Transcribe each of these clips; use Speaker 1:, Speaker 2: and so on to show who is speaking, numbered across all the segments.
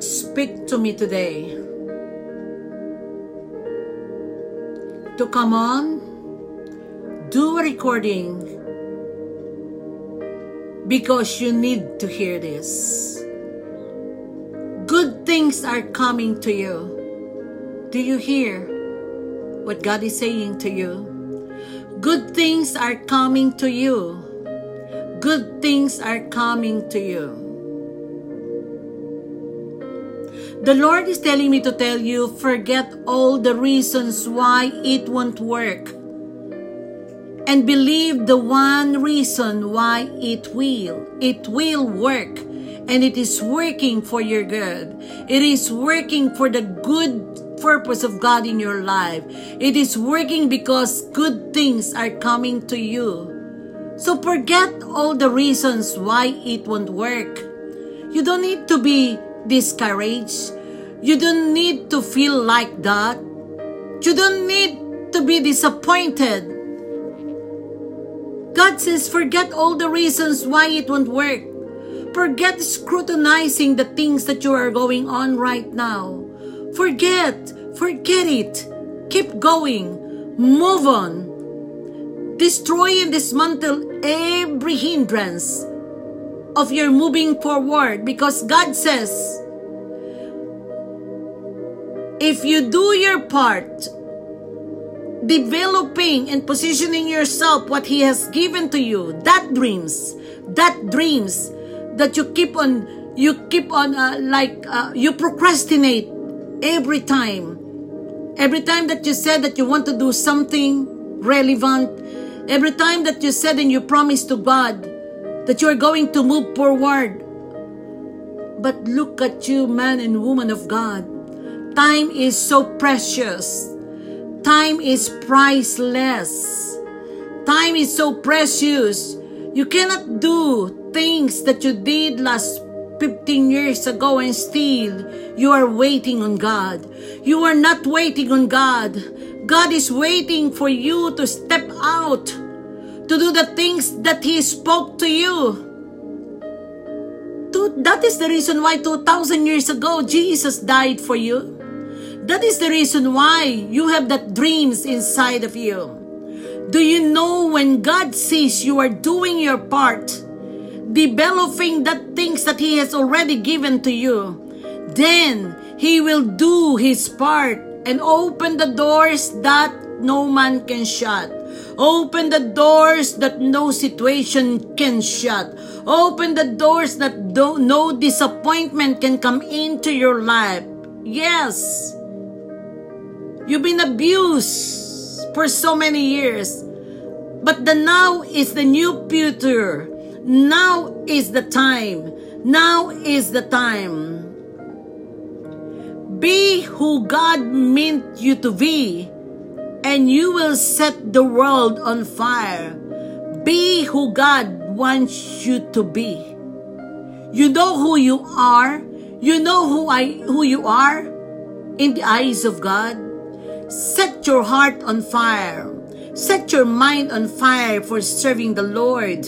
Speaker 1: Speak to me today to come on, do a recording because you need to hear this. Good things are coming to you. Do you hear what God is saying to you? Good things are coming to you. Good things are coming to you. The Lord is telling me to tell you forget all the reasons why it won't work and believe the one reason why it will. It will work and it is working for your good. It is working for the good purpose of God in your life. It is working because good things are coming to you. So forget all the reasons why it won't work. You don't need to be discouraged. You don't need to feel like that. You don't need to be disappointed. God says, forget all the reasons why it won't work. Forget scrutinizing the things that you are going on right now. Forget, forget it. Keep going. Move on. Destroy and dismantle every hindrance of your moving forward because God says, if you do your part, developing and positioning yourself what He has given to you, that dreams, that dreams that you keep on, you keep on uh, like uh, you procrastinate every time. Every time that you said that you want to do something relevant, every time that you said and you promised to God that you are going to move forward. But look at you, man and woman of God. Time is so precious. Time is priceless. Time is so precious. You cannot do things that you did last 15 years ago and still you are waiting on God. You are not waiting on God. God is waiting for you to step out to do the things that He spoke to you. That is the reason why 2,000 years ago Jesus died for you. That is the reason why you have that dreams inside of you. Do you know when God sees you are doing your part, developing that things that He has already given to you, then He will do His part and open the doors that no man can shut. Open the doors that no situation can shut. Open the doors that no disappointment can come into your life. Yes. You've been abused for so many years. But the now is the new future. Now is the time. Now is the time. Be who God meant you to be, and you will set the world on fire. Be who God wants you to be. You know who you are. You know who I who you are in the eyes of God. Set your heart on fire. Set your mind on fire for serving the Lord.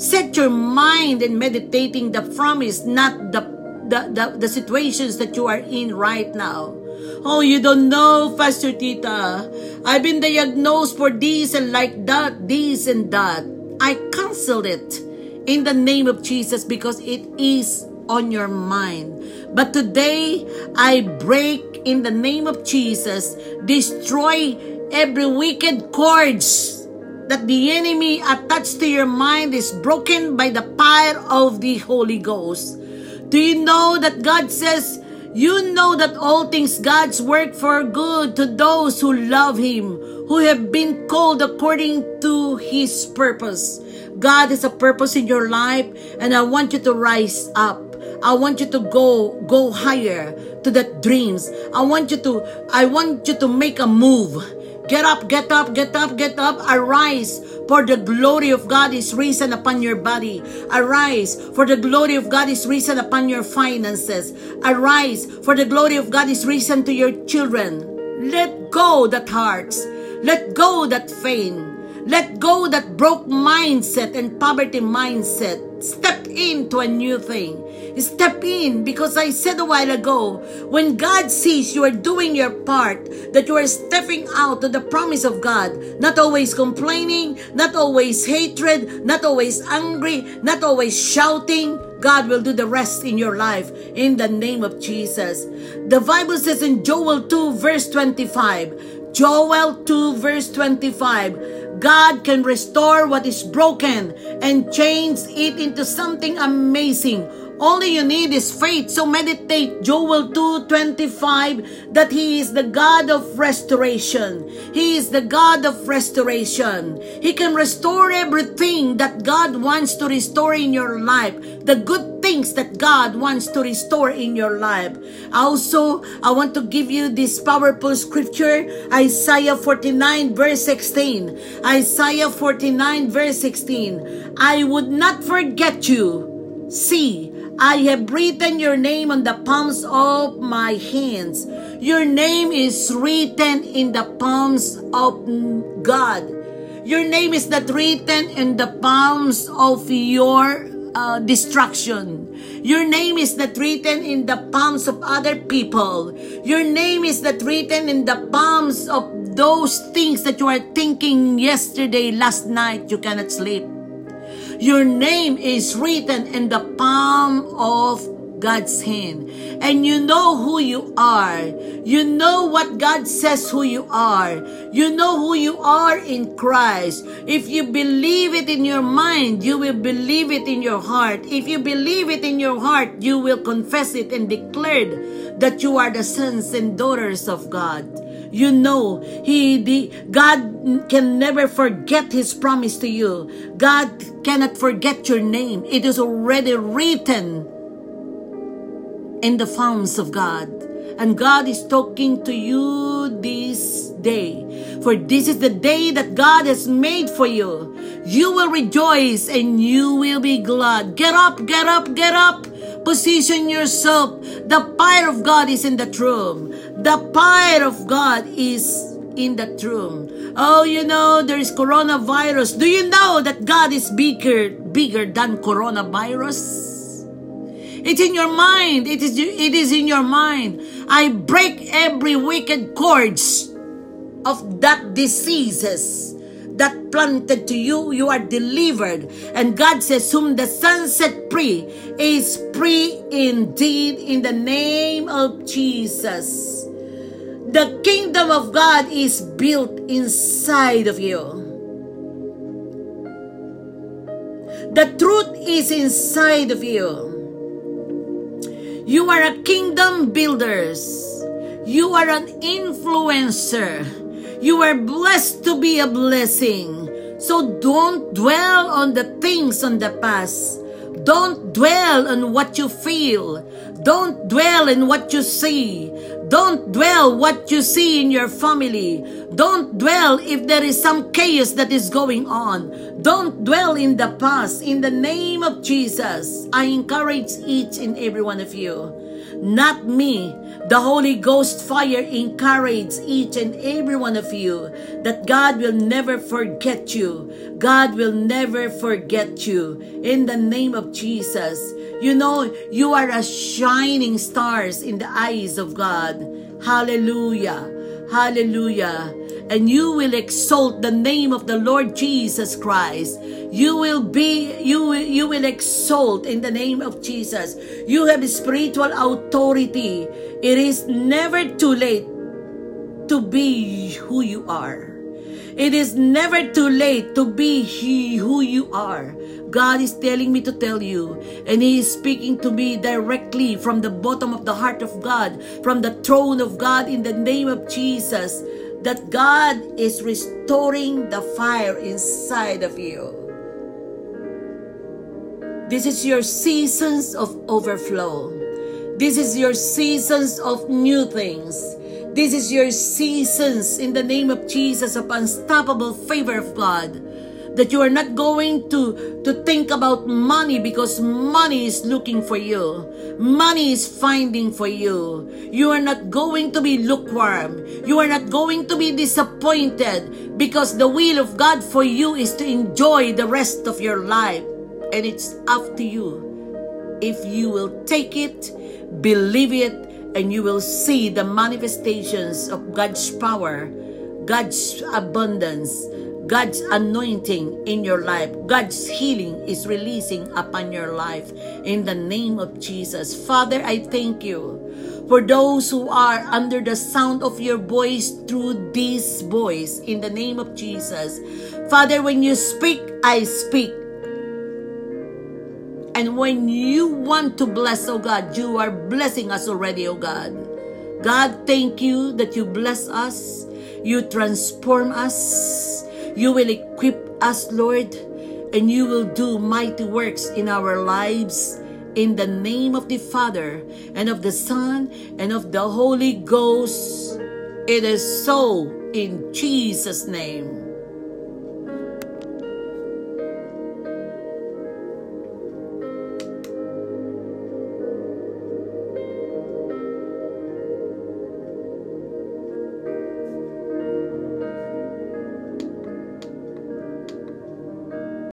Speaker 1: Set your mind in meditating the promise, not the, the, the, the situations that you are in right now. Oh, you don't know, Pastor Tita. I've been diagnosed for this and like that, this and that. I cancel it in the name of Jesus because it is on your mind. But today, I break in the name of Jesus, destroy every wicked cords that the enemy attached to your mind is broken by the power of the Holy Ghost. Do you know that God says, you know that all things God's work for good to those who love Him, who have been called according to His purpose. God has a purpose in your life, and I want you to rise up. I want you to go go higher to that dreams. I want you to I want you to make a move. Get up, get up, get up, get up. Arise, for the glory of God is risen upon your body. Arise, for the glory of God is risen upon your finances. Arise, for the glory of God is risen to your children. Let go that hearts. Let go that faith. Let go that broke mindset and poverty mindset. Step into a new thing. Step in because I said a while ago, when God sees you are doing your part, that you are stepping out to the promise of God, not always complaining, not always hatred, not always angry, not always shouting, God will do the rest in your life in the name of Jesus. The Bible says in Joel 2 verse 25, Joel 2 verse 25, God can restore what is broken and change it into something amazing only you need is faith. So meditate Joel 2:25 that he is the God of restoration. He is the God of restoration. He can restore everything that God wants to restore in your life. The good things that God wants to restore in your life. Also, I want to give you this powerful scripture, Isaiah 49 verse 16. Isaiah 49 verse 16. I would not forget you. See, I have written your name on the palms of my hands. Your name is written in the palms of God. Your name is not written in the palms of your uh, destruction. Your name is not written in the palms of other people. Your name is not written in the palms of those things that you are thinking yesterday, last night, you cannot sleep. Your name is written in the palm of God's hand. And you know who you are. You know what God says who you are. You know who you are in Christ. If you believe it in your mind, you will believe it in your heart. If you believe it in your heart, you will confess it and declare that you are the sons and daughters of God. You know, He, the, God can never forget His promise to you. God cannot forget your name. It is already written in the founts of God. And God is talking to you this day. For this is the day that God has made for you. You will rejoice and you will be glad. Get up, get up, get up. Position yourself. The fire of God is in that room. The fire of God is in that room. Oh, you know, there is coronavirus. Do you know that God is bigger, bigger than coronavirus? It's in your mind. It is, it is in your mind. I break every wicked cords of that diseases that planted to you, you are delivered. And God says, Whom the Son set free is free indeed in the name of Jesus. The kingdom of God is built inside of you. The truth is inside of you. You are a kingdom builders. You are an influencer. You are blessed to be a blessing. So don't dwell on the things on the past. Don't dwell on what you feel. Don't dwell in what you see. Don't dwell what you see in your family. Don't dwell if there is some chaos that is going on. Don't dwell in the past. In the name of Jesus, I encourage each and every one of you. Not me, the Holy Ghost fire encourage each and every one of you that God will never forget you. God will never forget you. In the name of Jesus. You know, you are a shining stars in the eyes of God. Hallelujah. Hallelujah. And you will exalt the name of the Lord Jesus Christ. You will be, you will, you will exalt in the name of Jesus. You have spiritual authority. It is never too late to be who you are. It is never too late to be he, who you are. God is telling me to tell you, and He is speaking to me directly from the bottom of the heart of God, from the throne of God in the name of Jesus, that God is restoring the fire inside of you. This is your seasons of overflow. This is your seasons of new things. This is your seasons in the name of Jesus of unstoppable favor of God. that you are not going to, to think about money because money is looking for you. Money is finding for you. You are not going to be lukewarm. You are not going to be disappointed because the will of God for you is to enjoy the rest of your life. And it's up to you. If you will take it, believe it, and you will see the manifestations of God's power, God's abundance, God's anointing in your life, God's healing is releasing upon your life in the name of Jesus. Father, I thank you for those who are under the sound of your voice through this voice in the name of Jesus. Father, when you speak, I speak. And when you want to bless, oh God, you are blessing us already, oh God. God, thank you that you bless us, you transform us, you will equip us, Lord, and you will do mighty works in our lives. In the name of the Father, and of the Son, and of the Holy Ghost. It is so in Jesus' name.